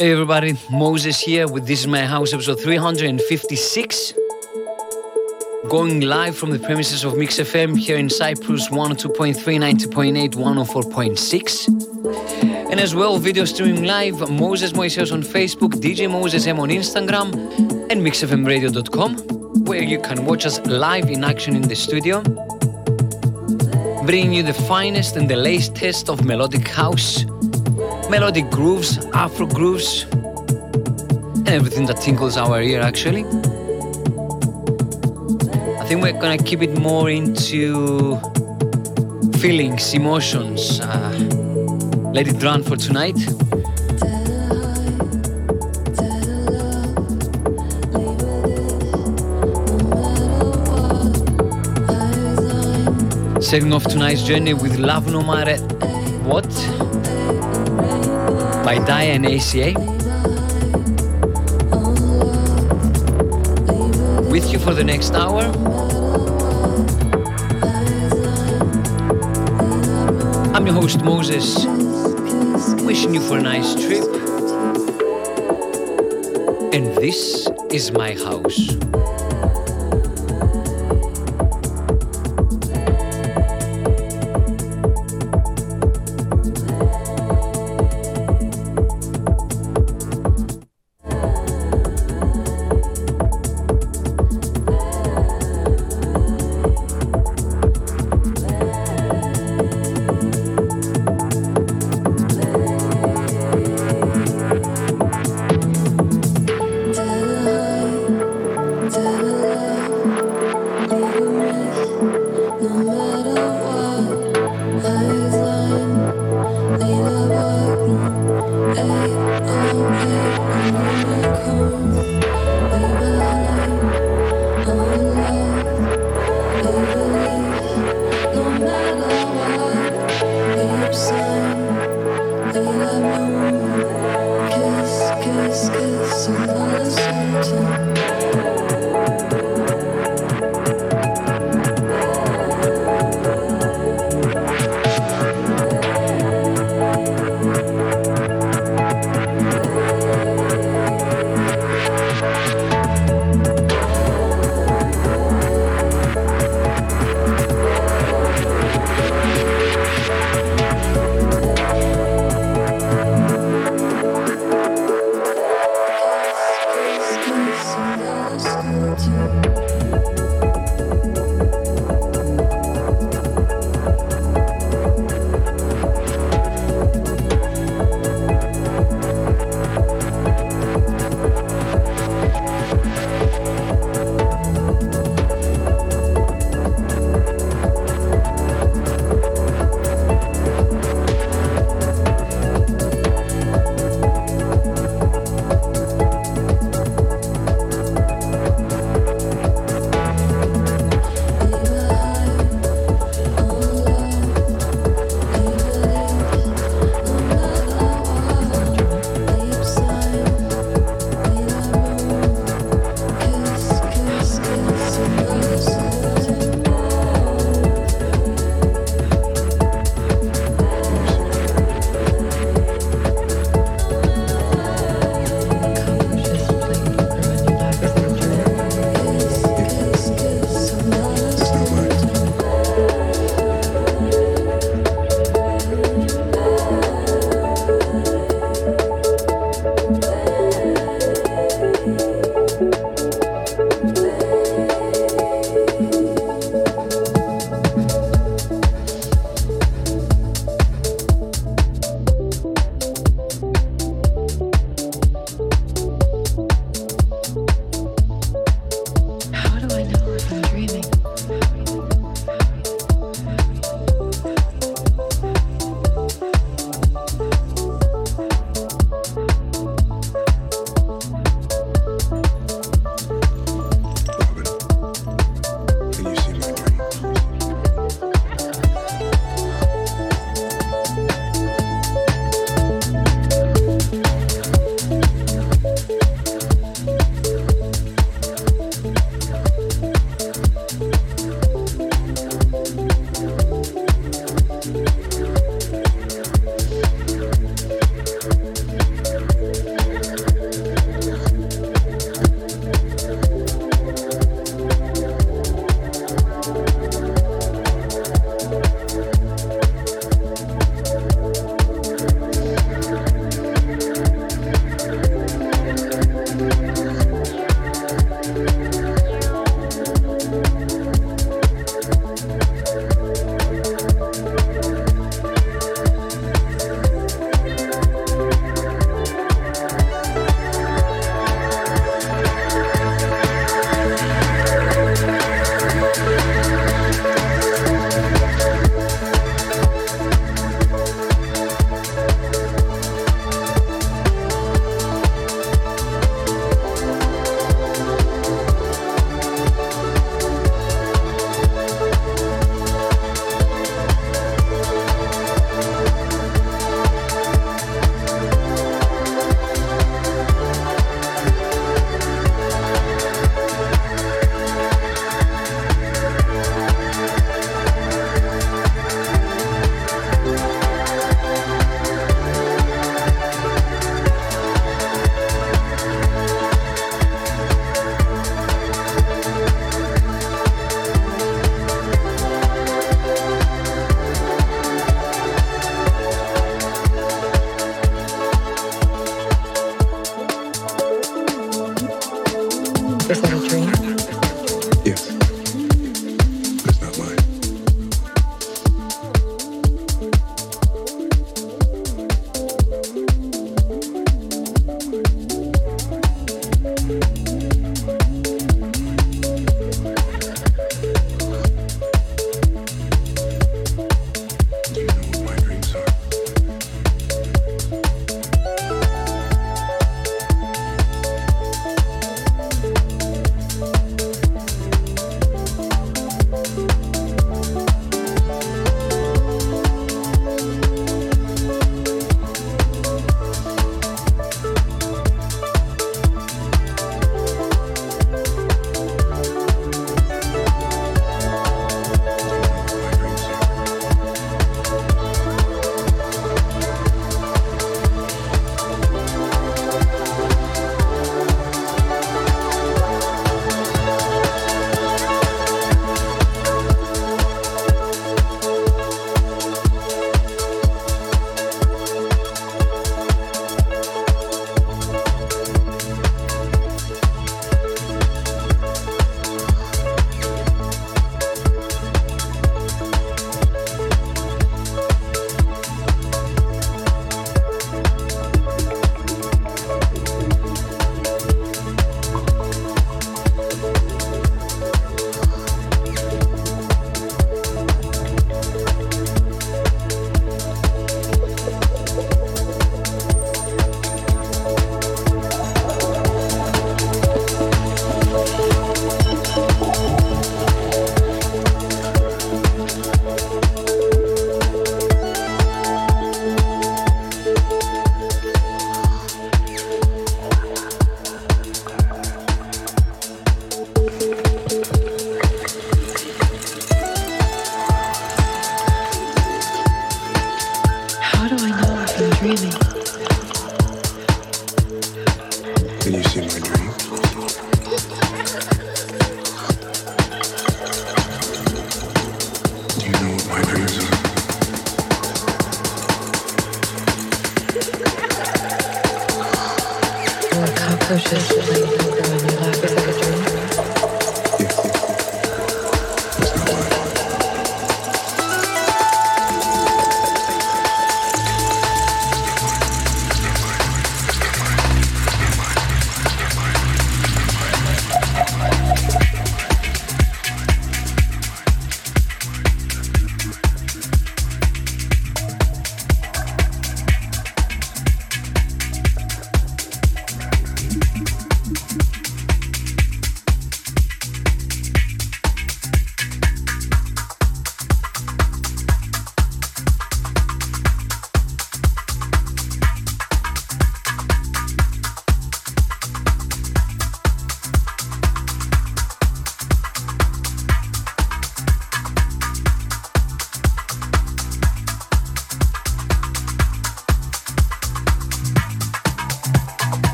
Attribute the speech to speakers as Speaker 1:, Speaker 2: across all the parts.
Speaker 1: Hey everybody, Moses here with This Is My House episode 356. Going live from the premises of Mix FM here in Cyprus 102.3, 90.8, 104.6. And as well, video streaming live, Moses Moiseos on Facebook, DJ Moses M on Instagram, and mixfmradio.com, where you can watch us live in action in the studio. Bringing you the finest and the latest of melodic house melodic grooves, afro grooves, and everything that tinkles our ear actually. I think we're gonna keep it more into feelings, emotions. Uh, let it run for tonight. Setting off tonight's journey with Love No Matter What by Diane ACA. With you for the next hour. I'm your host Moses, wishing you for a nice trip. And this is my house.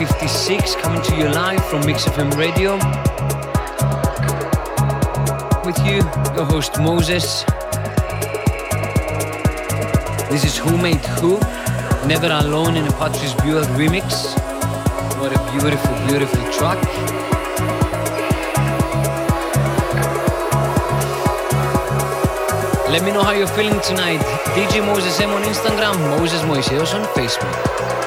Speaker 1: 356 coming to you live from Mix FM Radio. With you, your host Moses. This is Who Made Who, Never Alone in a Patrice Bäumel remix. What a beautiful, beautiful track. Let me know how you're feeling tonight. DJ Moses M on Instagram, Moses Moiseos on Facebook.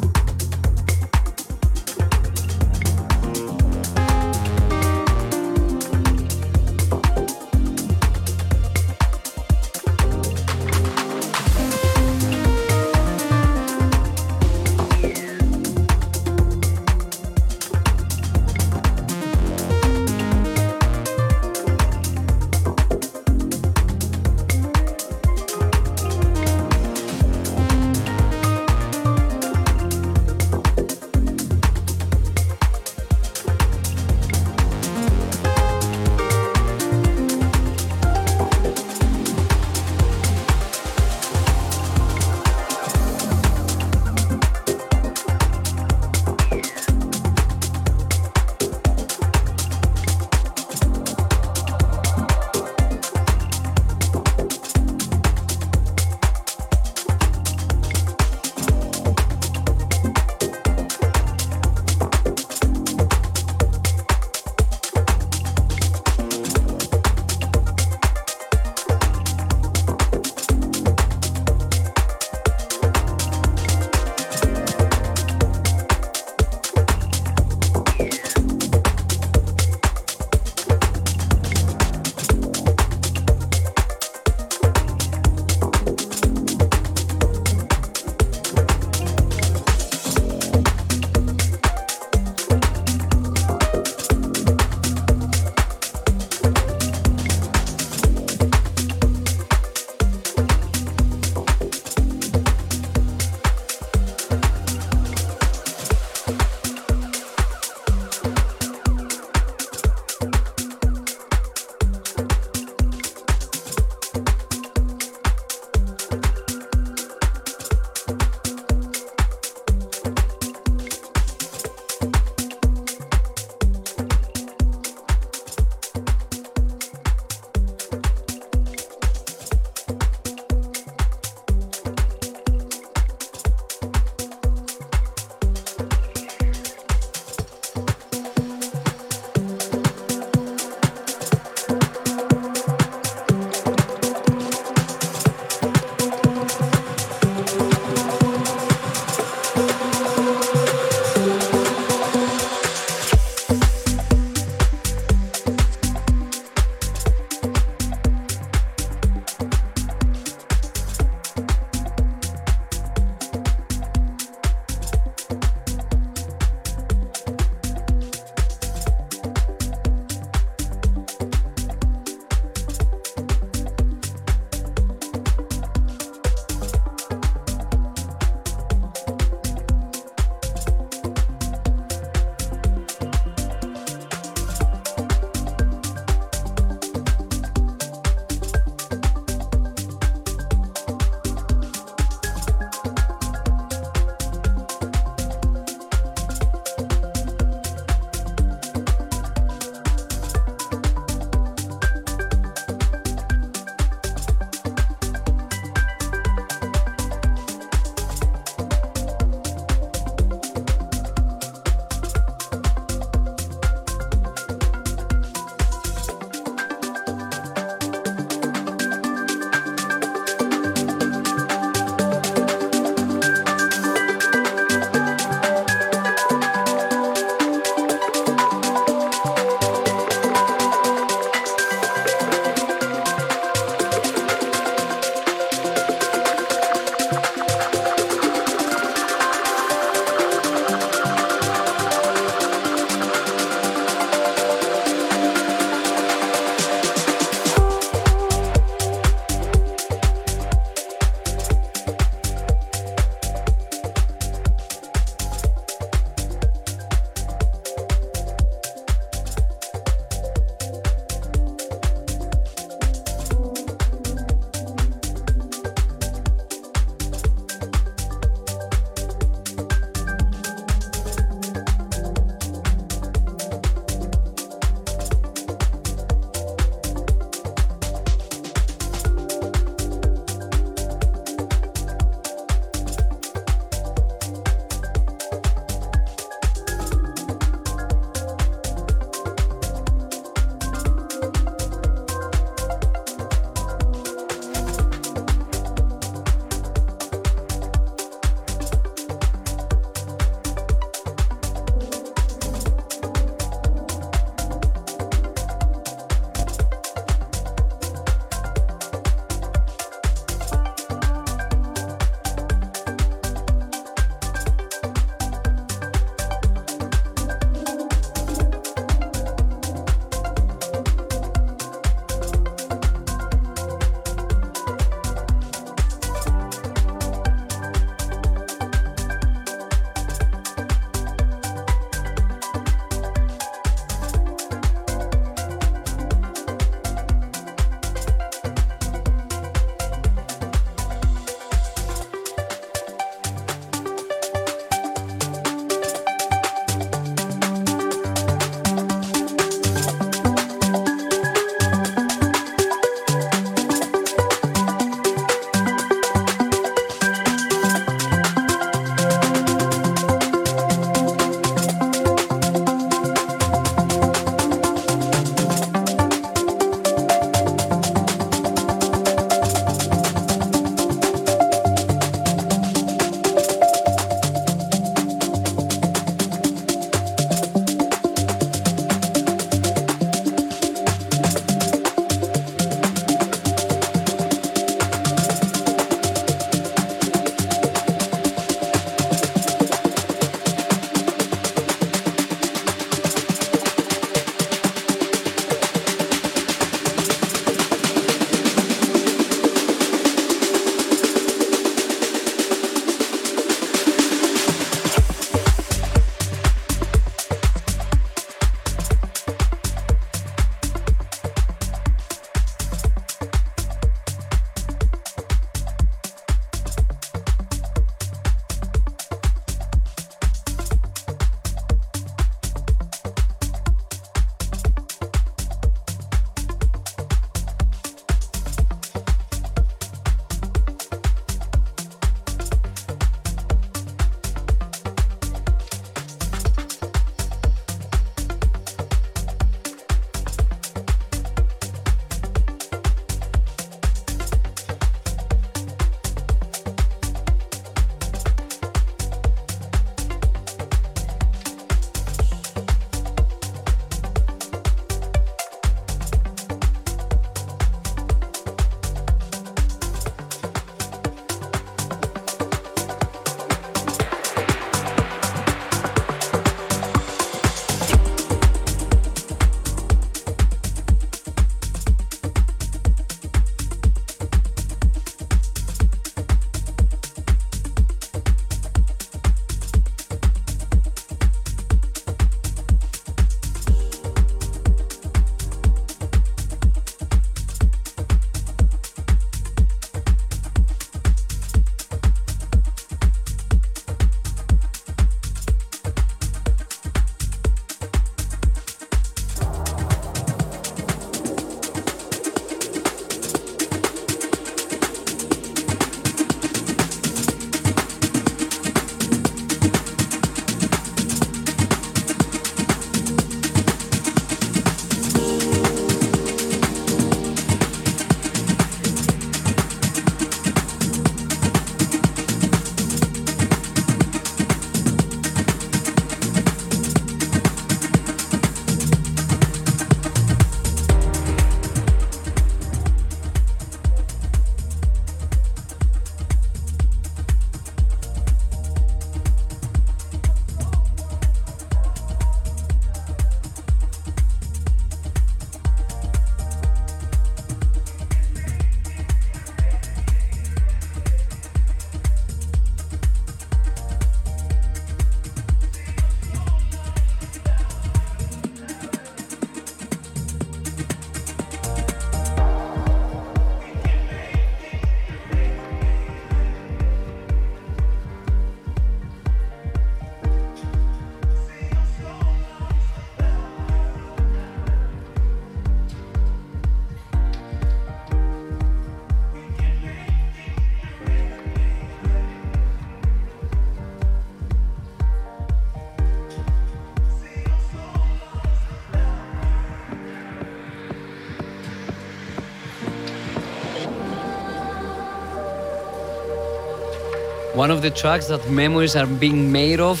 Speaker 1: One of the tracks that memories are being made of,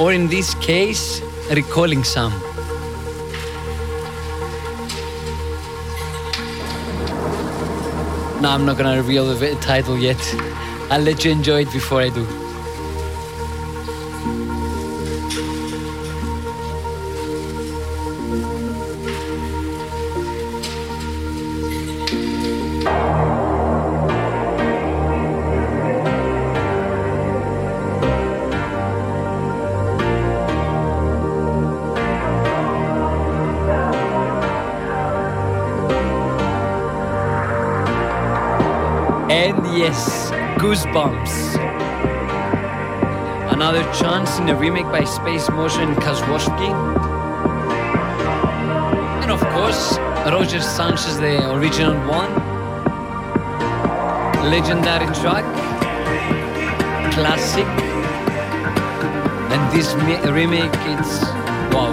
Speaker 1: or in this case, recalling some. No, I'm not gonna reveal the title yet. I'll let you enjoy it before I do. Yes, Goosebumps. Another chance in a remake by Space Motion and Kazwowski. And of course, Roger Sanchez, the original one. Legendary track. Classic. And this remake, it's wow.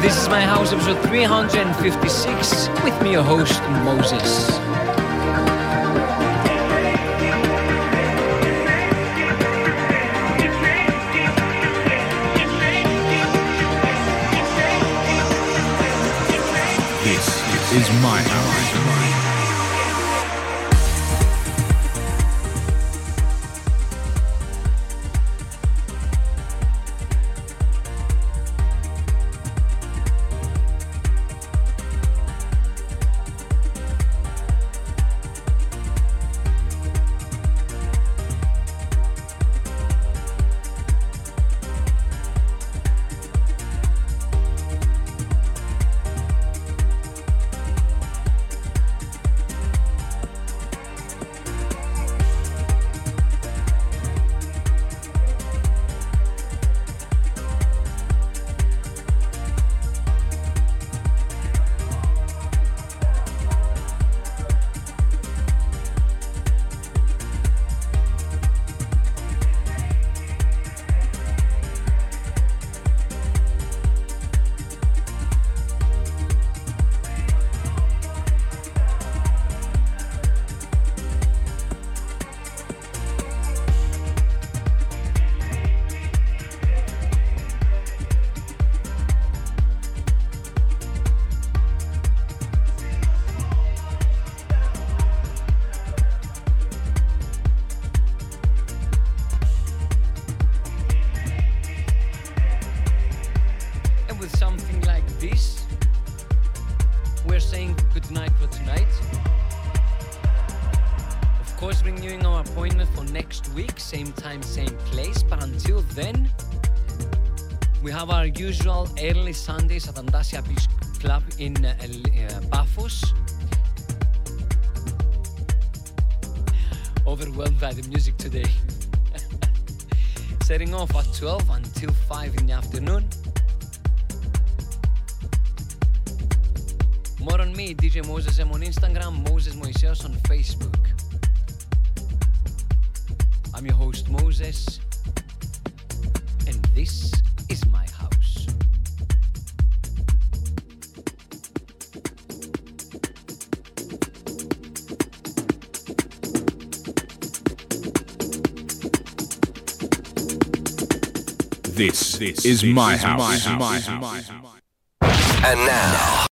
Speaker 1: This is my house episode 356 with me, your host, Moses. Usual early Sundays at Andasia Beach Club in uh, uh, Paphos. Overwhelmed by the music today. Setting off at 12 until 5 in the afternoon. More on me, DJ Moses M on Instagram, Moses Moiseos on Facebook. I'm your host Moses, This,
Speaker 2: is, my, house.